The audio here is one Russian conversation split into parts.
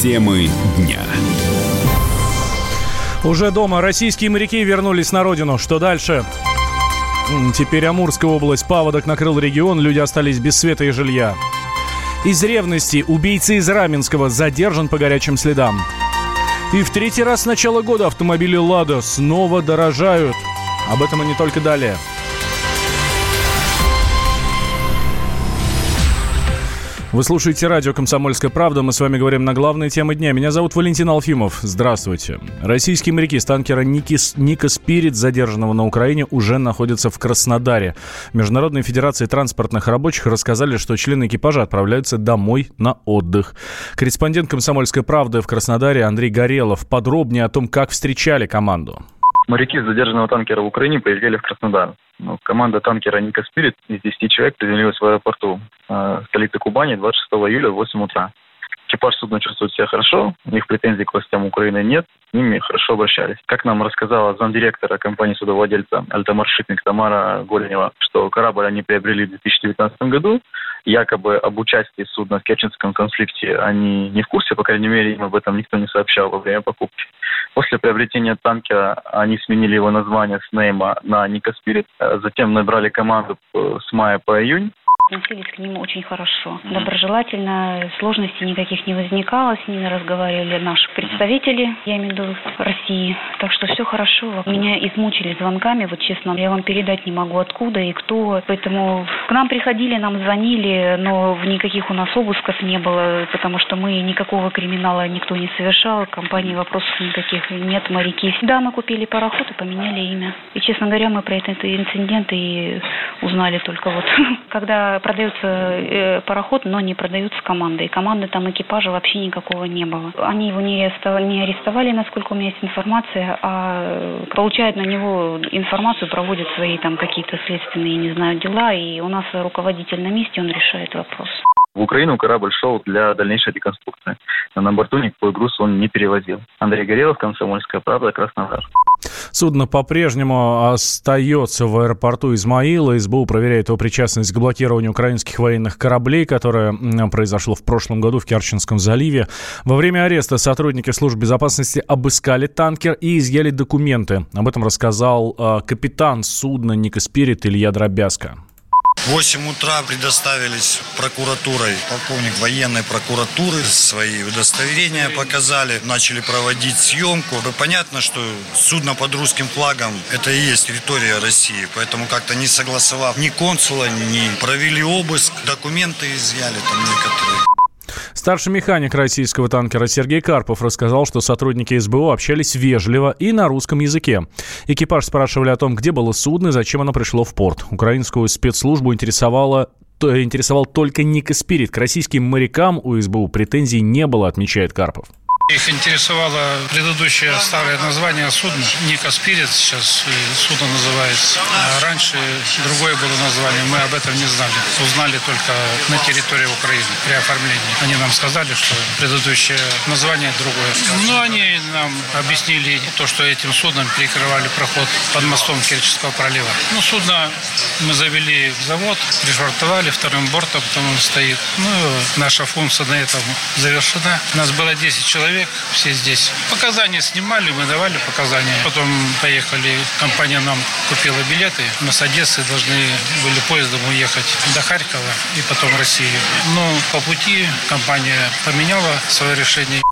Темы дня. Уже дома российские моряки вернулись на родину. Что дальше? Теперь Амурская область. Паводок накрыл регион, люди остались без света и жилья. Из ревности убийца из Раменского задержан по горячим следам. И в третий раз с начала года автомобили «Лада» снова дорожают. Об этом и не только далее. Вы слушаете радио «Комсомольская правда». Мы с вами говорим на главные темы дня. Меня зовут Валентин Алфимов. Здравствуйте. Российские моряки с танкера Ники, Ника Спирит, задержанного на Украине, уже находятся в Краснодаре. В Международной Федерации транспортных рабочих рассказали, что члены экипажа отправляются домой на отдых. Корреспондент «Комсомольской правды» в Краснодаре Андрей Горелов подробнее о том, как встречали команду. Моряки задержанного танкера в Украине приезжали в Краснодар. Ну, команда танкера «Ника Спирит» из 10 человек приземлилась в аэропорту э, столицы Кубани 26 июля в 8 утра. Экипаж судна чувствует себя хорошо, у них претензий к властям Украины нет, с ними хорошо обращались. Как нам рассказала замдиректора компании судовладельца Альтамаршипник Тамара Голенева, что корабль они приобрели в 2019 году, якобы об участии судна в Керченском конфликте они не в курсе, по крайней мере, им об этом никто не сообщал во время покупки. После приобретения танкера они сменили его название с Нейма на Ника Спирит, затем набрали команду с мая по июнь, относились к ним очень хорошо. Доброжелательно, сложностей никаких не возникало, с ними разговаривали наши представители, я имею в виду России. Так что все хорошо. Меня измучили звонками, вот честно, я вам передать не могу откуда и кто. Поэтому к нам приходили, нам звонили, но никаких у нас обысков не было, потому что мы никакого криминала никто не совершал, компании вопросов никаких нет, моряки. Да, мы купили пароход и поменяли имя. И, честно говоря, мы про этот инцидент и узнали только вот, когда продается э, пароход, но не продаются команды. И команды там экипажа вообще никакого не было. Они его не арестовали, не арестовали, насколько у меня есть информация, а получают на него информацию, проводят свои там какие-то следственные, не знаю, дела. И у нас руководитель на месте, он решает вопрос. В Украину корабль шел для дальнейшей реконструкции. На борту никакой груз он не перевозил. Андрей Горелов, Комсомольская правда, Краснодар. Судно по-прежнему остается в аэропорту Измаила. СБУ проверяет его причастность к блокированию украинских военных кораблей, которое произошло в прошлом году в Керченском заливе. Во время ареста сотрудники служб безопасности обыскали танкер и изъяли документы. Об этом рассказал э, капитан судна Ника Спирит Илья Дробязко. В 8 утра предоставились прокуратурой, полковник военной прокуратуры, свои удостоверения показали, начали проводить съемку. Понятно, что судно под русским флагом – это и есть территория России, поэтому как-то не согласовав ни консула, ни провели обыск, документы изъяли там некоторые. Старший механик российского танкера Сергей Карпов рассказал, что сотрудники СБУ общались вежливо и на русском языке. Экипаж спрашивали о том, где было судно и зачем оно пришло в порт. Украинскую спецслужбу интересовало интересовал только Ника Спирит. К российским морякам у СБУ претензий не было, отмечает Карпов. Их интересовало предыдущее старое название судна. Ника Спирит сейчас судно называется. А раньше другое было название. Мы об этом не знали. Узнали только на территории Украины при оформлении. Они нам сказали, что предыдущее название другое. Ну, они нам объяснили то, что этим судном перекрывали проход под мостом Керченского пролива. Ну, судно мы завели в завод, пришвартовали вторым бортом, там он стоит. Ну, наша функция на этом завершена. У нас было 10 человек человек, все здесь. Показания снимали, мы давали показания. Потом поехали, компания нам купила билеты. Мы с Одессы должны были поездом уехать до Харькова и потом Россию. Но по пути компания поменяла свое решение.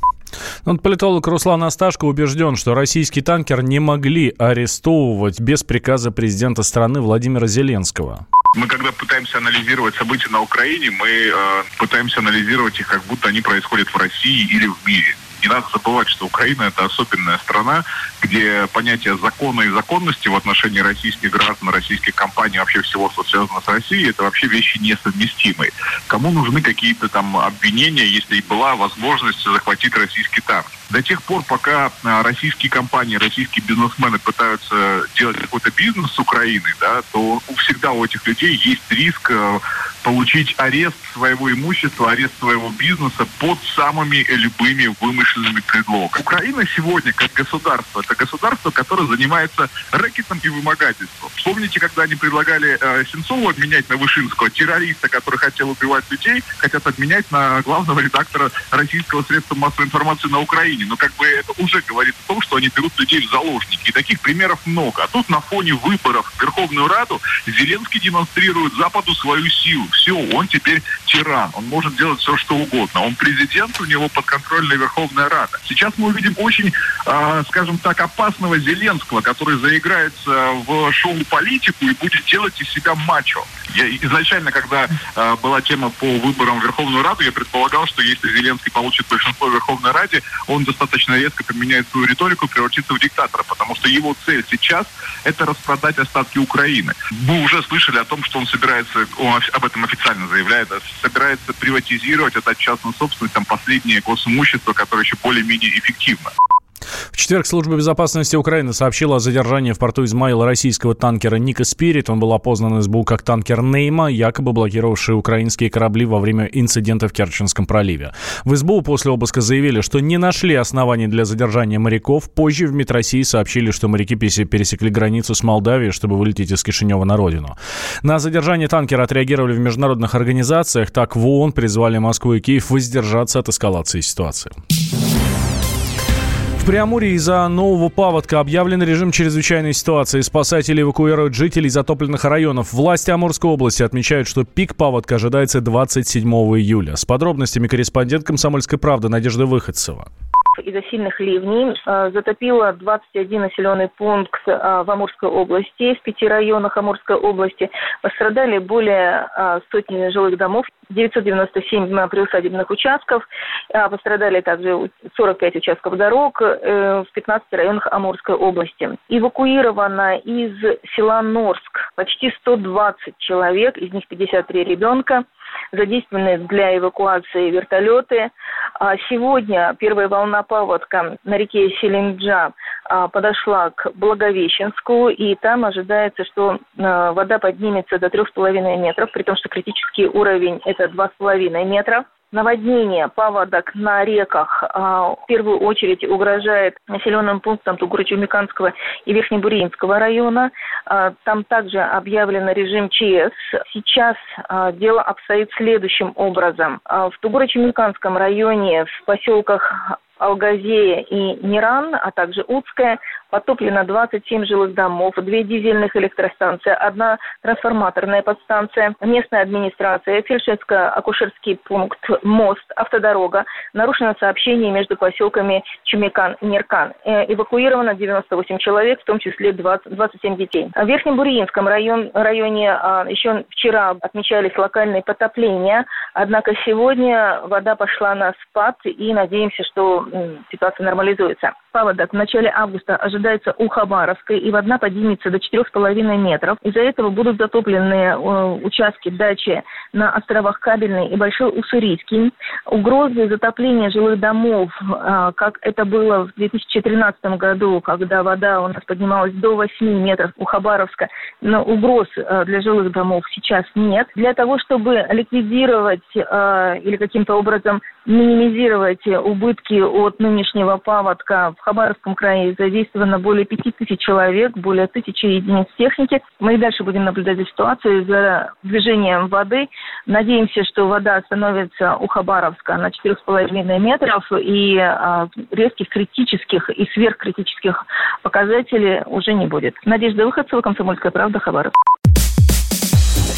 Ну, политолог Руслан Асташко убежден, что российский танкер не могли арестовывать без приказа президента страны Владимира Зеленского. Мы когда пытаемся анализировать события на Украине, мы э, пытаемся анализировать их, как будто они происходят в России или в мире не надо забывать, что Украина это особенная страна, где понятие закона и законности в отношении российских граждан, российских компаний, вообще всего, что связано с Россией, это вообще вещи несовместимые. Кому нужны какие-то там обвинения, если была возможность захватить российский танк? До тех пор, пока а, российские компании, российские бизнесмены пытаются делать какой-то бизнес с Украиной, да, то всегда у этих людей есть риск э, получить арест своего имущества, арест своего бизнеса под самыми любыми вымышленными предлогами. Украина сегодня, как государство, это государство, которое занимается рэкетом и вымогательством. Вспомните, когда они предлагали э, Сенцову обменять на Вышинского, террориста, который хотел убивать людей, хотят обменять на главного редактора российского средства массовой информации на Украине. Но как бы это уже говорит о том, что они берут людей в заложники. И таких примеров много. А тут на фоне выборов в Верховную Раду Зеленский демонстрирует Западу свою силу. Все, он теперь тиран. Он может делать все, что угодно. Он президент, у него подконтрольная Верховная Рада. Сейчас мы увидим очень, э, скажем так, опасного Зеленского, который заиграется в шоу-политику и будет делать из себя мачо. Я изначально, когда э, была тема по выборам в Верховную Раду, я предполагал, что если Зеленский получит большинство в Верховной Раде, он достаточно резко поменяет свою риторику и превратится в диктатора, потому что его цель сейчас – это распродать остатки Украины. Мы уже слышали о том, что он собирается, он об этом официально заявляет, собирается приватизировать, отдать частную собственность, там, последнее госимущество, которое еще более-менее эффективно. В четверг служба безопасности Украины сообщила о задержании в порту Измаила российского танкера Ника Спирит. Он был опознан СБУ как танкер Нейма, якобы блокировавший украинские корабли во время инцидента в Керченском проливе. В СБУ после обыска заявили, что не нашли оснований для задержания моряков. Позже в МИД России сообщили, что моряки пересекли границу с Молдавией, чтобы вылететь из Кишинева на родину. На задержание танкера отреагировали в международных организациях. Так в ООН призвали Москву и Киев воздержаться от эскалации ситуации. Преамурье из-за нового паводка объявлен режим чрезвычайной ситуации. Спасатели эвакуируют жителей затопленных районов. Власти Амурской области отмечают, что пик паводка ожидается 27 июля. С подробностями корреспондент «Комсомольской правды» Надежда Выходцева из-за сильных ливней э, затопило 21 населенный пункт э, в Амурской области. В пяти районах Амурской области пострадали более э, сотни жилых домов, 997 приусадебных участков. Пострадали также 45 участков дорог в 15 районах Амурской области. Эвакуировано из села Норск почти 120 человек, из них 53 ребенка задействованы для эвакуации вертолеты. А сегодня первая волна паводка на реке Селинджа а, подошла к Благовещенску, и там ожидается, что а, вода поднимется до 3,5 метров, при том, что критический уровень – это 2,5 метра наводнение, паводок на реках а, в первую очередь угрожает населенным пунктам Тугурочумиканского и Верхнебуринского района. А, там также объявлен режим ЧС. Сейчас а, дело обстоит следующим образом. В Тугурочумиканском районе в поселках Алгазея и Ниран, а также Удская, потоплено 27 жилых домов, две дизельных электростанции, одна трансформаторная подстанция, местная администрация, фельдшерско-акушерский пункт, мост, автодорога. Нарушено сообщение между поселками Чумикан и Неркан. Э, эвакуировано 98 человек, в том числе 20, 27 детей. В Верхнем Буриинском район, районе а, еще вчера отмечались локальные потопления, однако сегодня вода пошла на спад и надеемся, что ситуация нормализуется. Паводок в начале августа ожидается у Хабаровской, и вода поднимется до 4,5 метров. Из-за этого будут затоплены э, участки дачи на островах Кабельный и Большой Уссурийский. Угрозы затопления жилых домов, э, как это было в 2013 году, когда вода у нас поднималась до 8 метров у Хабаровска, но угроз э, для жилых домов сейчас нет. Для того, чтобы ликвидировать или каким-то образом минимизировать убытки от нынешнего паводка в Хабаровском крае задействовано более пяти тысяч человек, более тысячи единиц техники. Мы и дальше будем наблюдать за ситуацией, за движением воды. Надеемся, что вода остановится у Хабаровска на 4,5 метров и а, резких критических и сверхкритических показателей уже не будет. Надежда Выходцева, Комсомольская правда, Хабаровск.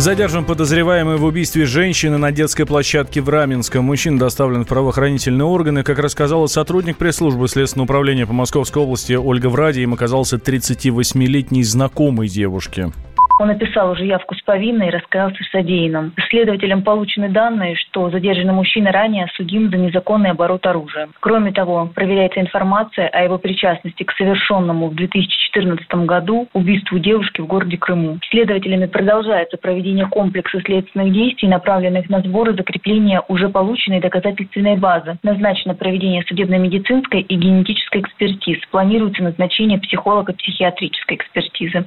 Задержан подозреваемый в убийстве женщины на детской площадке в Раменском. Мужчина доставлен в правоохранительные органы. Как рассказала сотрудник пресс-службы Следственного управления по Московской области Ольга Вради, им оказался 38-летний знакомый девушки. Он написал уже явку с повинной и рассказался в содеянном. Следователям получены данные, что задержанный мужчина ранее судим за незаконный оборот оружия. Кроме того, проверяется информация о его причастности к совершенному в 2014 году убийству девушки в городе Крыму. Следователями продолжается проведение комплекса следственных действий, направленных на сбор и закрепление уже полученной доказательственной базы. Назначено проведение судебно-медицинской и генетической экспертиз. Планируется назначение психолого-психиатрической экспертизы.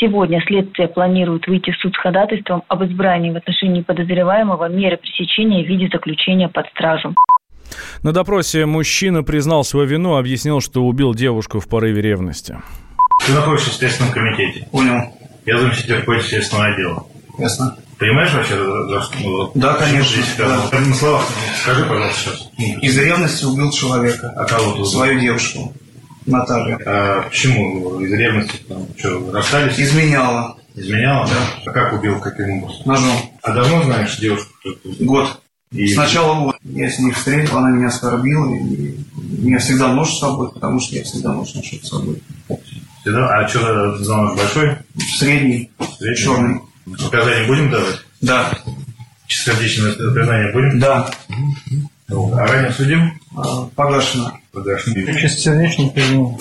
Сегодня следствие планирует выйти в суд с ходатайством об избрании в отношении подозреваемого меры пресечения в виде заключения под стражу. На допросе мужчина признал свою вину, объяснил, что убил девушку в порыве ревности. Ты находишься в Следственном комитете. Понял. Я заместитель руководителя Следственного отдела. Ясно. Понимаешь вообще, за что? Да, конечно. Здесь? Да. На словах скажи, пожалуйста, сейчас. Из ревности убил человека. А кого ты убил? Свою девушку. Наталью. А почему? Из ревности там, что, расстались? Изменяла. Изменяла? Да. А как убил, каким образом? Ножом. А давно знаешь девушку? Год. И- Сначала вот я с ней встретил, она меня оскорбила. И у меня всегда нож с собой, потому что я всегда нож ношу с собой. Всегда? А что за нож большой? Средний, Средний? черный. Показания будем давать? Да. Чистосердечное признание будем? Да. А ранее судим? А, Погашено. Погашен. Чистосердечное признание.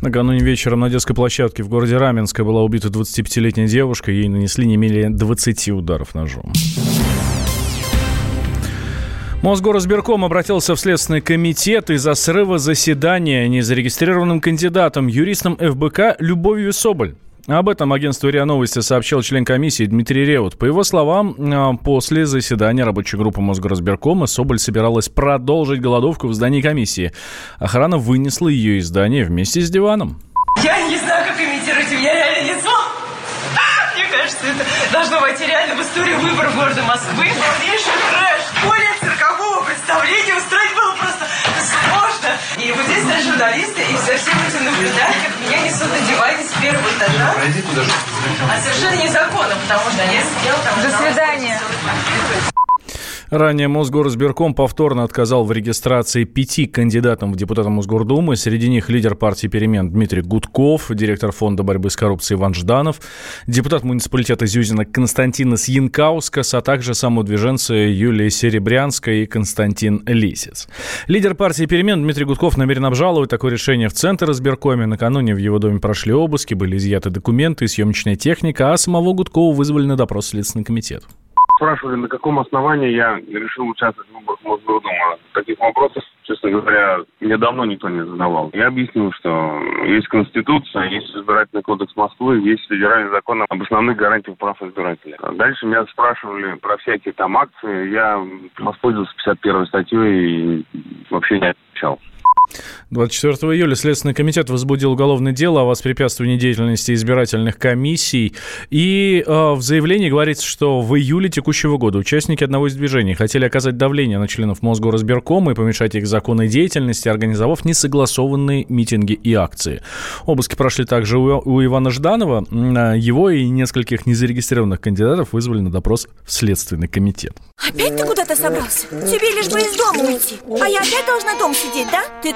Накануне вечером на детской площадке в городе Раменское была убита 25-летняя девушка. Ей нанесли не менее 20 ударов ножом. Мосгоризбирком обратился в Следственный комитет из-за срыва заседания незарегистрированным кандидатом, юристом ФБК Любовью Соболь. Об этом агентству РИА Новости сообщил член комиссии Дмитрий Реут. По его словам, а, после заседания рабочей группы Мосгоризбиркома Соболь собиралась продолжить голодовку в здании комиссии. Охрана вынесла ее из здания вместе с диваном. Я не знаю, как имитировать, я реально не смог. Мне кажется, это должно войти реально в историю выборов города Москвы. И вот здесь стоят журналисты, и со всем этим наблюдать, как меня несут на диване с первого этажа. А совершенно незаконно, потому что я сидела там... До свидания. Ранее Мосгоризбирком повторно отказал в регистрации пяти кандидатам в депутаты Мосгордумы. Среди них лидер партии «Перемен» Дмитрий Гудков, директор фонда борьбы с коррупцией Иван Жданов, депутат муниципалитета Зюзина Константинос Янкаускас, а также самоудвиженцы Юлия Серебрянская и Константин Лисец. Лидер партии «Перемен» Дмитрий Гудков намерен обжаловать такое решение в Центр избиркоме. Накануне в его доме прошли обыски, были изъяты документы и съемочная техника, а самого Гудкова вызвали на допрос Следственный комитет. Спрашивали, на каком основании я решил участвовать в выборах Мосгордумы. Таких вопросов, честно говоря, мне давно никто не задавал. Я объяснил, что есть Конституция, есть избирательный кодекс Москвы, есть федеральный закон об основных гарантиях прав избирателя. А Дальше меня спрашивали про всякие там акции. Я воспользовался 51 статьей и вообще не отвечал. 24 июля Следственный комитет возбудил уголовное дело о воспрепятствовании деятельности избирательных комиссий. И э, в заявлении говорится, что в июле текущего года участники одного из движений хотели оказать давление на членов Мосгоризбиркома и помешать их законной деятельности, организовав несогласованные митинги и акции. Обыски прошли также у, у Ивана Жданова. А Его и нескольких незарегистрированных кандидатов вызвали на допрос в Следственный комитет. Опять ты куда-то собрался? Тебе лишь бы из дома уйти А я опять должна дом сидеть, да? Ты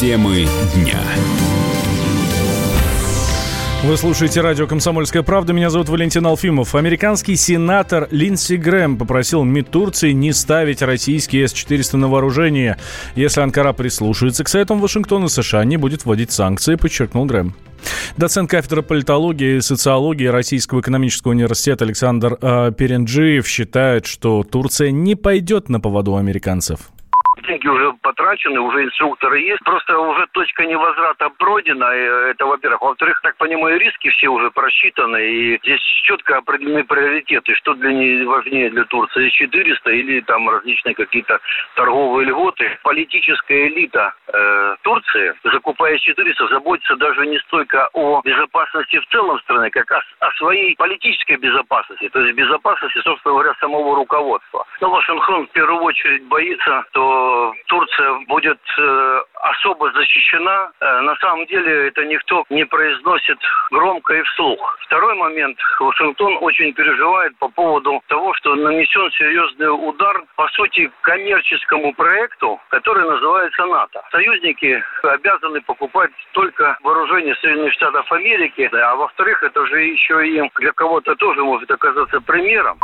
Темы дня. Вы слушаете радио «Комсомольская правда». Меня зовут Валентин Алфимов. Американский сенатор Линдси Грэм попросил МИД Турции не ставить российские С-400 на вооружение. Если Анкара прислушается к советам Вашингтона, США не будет вводить санкции, подчеркнул Грэм. Доцент кафедры политологии и социологии Российского экономического университета Александр э, Перенджиев считает, что Турция не пойдет на поводу американцев. Деньги уже потрачены, уже инструкторы есть. Просто уже точка невозврата пройдена. Это, во-первых. Во-вторых, так понимаю, риски все уже просчитаны. И здесь четко определены приоритеты. Что для нее важнее для Турции? 400 или там различные какие-то торговые льготы. Политическая элита э, Турции, закупая 400, заботится даже не столько о безопасности в целом страны, как о, о своей политической безопасности. То есть безопасности, собственно говоря, самого руководства. Но Вашингтон в первую очередь боится, что Турция будет э, особо защищена. Э, на самом деле это никто не произносит громко и вслух. Второй момент. Вашингтон очень переживает по поводу того, что нанесен серьезный удар, по сути, коммерческому проекту, который называется НАТО. Союзники обязаны покупать только вооружение Соединенных Штатов Америки, а во-вторых, это же еще и для кого-то тоже может оказаться примером.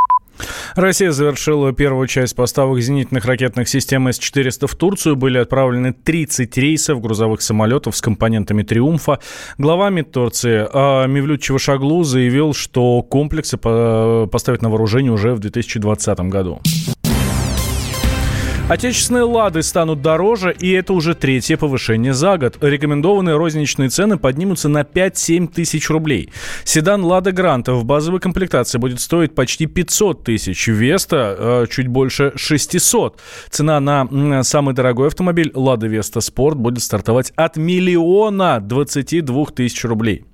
Россия завершила первую часть поставок зенитных ракетных систем С-400 в Турцию. Были отправлены 30 рейсов грузовых самолетов с компонентами «Триумфа». Глава МИД Турции а, Мевлют Чавушаглу заявил, что комплексы поставят на вооружение уже в 2020 году. Отечественные «Лады» станут дороже, и это уже третье повышение за год. Рекомендованные розничные цены поднимутся на 5-7 тысяч рублей. Седан «Лада Гранта» в базовой комплектации будет стоить почти 500 тысяч. Веста э, чуть больше 600. Цена на самый дорогой автомобиль «Лада Веста Спорт» будет стартовать от миллиона 22 тысяч рублей.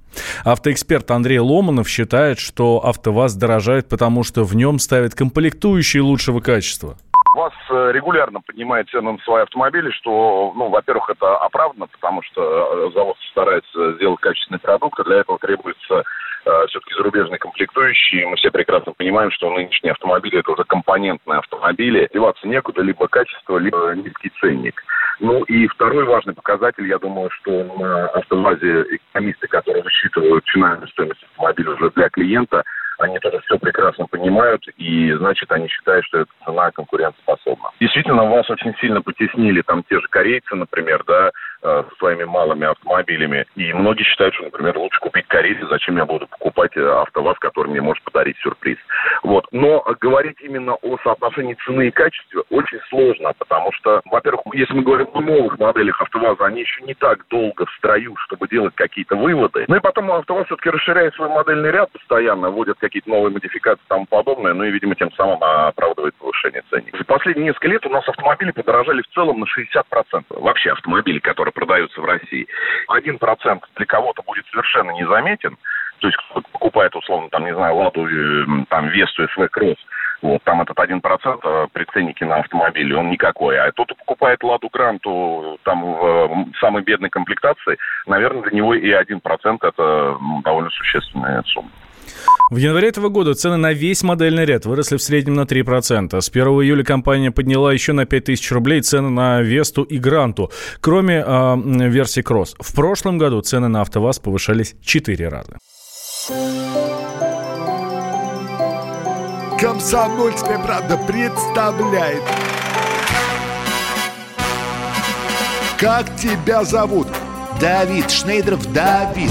Автоэксперт Андрей Ломанов считает, что АвтоВАЗ дорожает, потому что в нем ставят комплектующие лучшего качества. ВАЗ э, регулярно поднимает цены на свои автомобили, что, ну, во-первых, это оправдано, потому что э, завод старается сделать качественный продукт, а для этого требуется э, все-таки зарубежные комплектующие. Мы все прекрасно понимаем, что нынешние автомобили это уже компонентные автомобили. Деваться некуда, либо качество, либо низкий ценник. Ну и второй важный показатель, я думаю, что на автовазе экономисты, которые высчитывают финальную стоимость автомобиля уже для клиента, они тоже все прекрасно понимают, и значит, они считают, что эта цена конкурентоспособна. Действительно, вас очень сильно потеснили там те же корейцы, например, да, Э, своими малыми автомобилями. И многие считают, что, например, лучше купить корейцы, зачем я буду покупать э, АвтоВАЗ, который мне может подарить сюрприз. Вот. Но говорить именно о соотношении цены и качества очень сложно, потому что, во-первых, если мы говорим о новых моделях АвтоВАЗа, они еще не так долго в строю, чтобы делать какие-то выводы. Ну и потом АвтоВАЗ все-таки расширяет свой модельный ряд постоянно, вводят какие-то новые модификации и тому подобное, ну и, видимо, тем самым оправдывает повышение ценника. За последние несколько лет у нас автомобили подорожали в целом на 60%. Вообще автомобили, которые продаются в России. Один процент для кого-то будет совершенно незаметен, то есть кто покупает, условно, там, не знаю, Ладу, э, там, Весту, СВ Кросс, вот, там этот один процент э, при ценнике на автомобиле, он никакой. А тот, кто покупает Ладу Гранту там в самой бедной комплектации, наверное, для него и один процент это довольно существенная сумма. В январе этого года цены на весь модельный ряд выросли в среднем на 3%. С 1 июля компания подняла еще на 5000 рублей цены на Весту и Гранту, кроме э, версии Кросс. В прошлом году цены на АвтоВАЗ повышались 4 раза. Комсомольская правда представляет. Как тебя зовут? Давид Шнейдров Давид.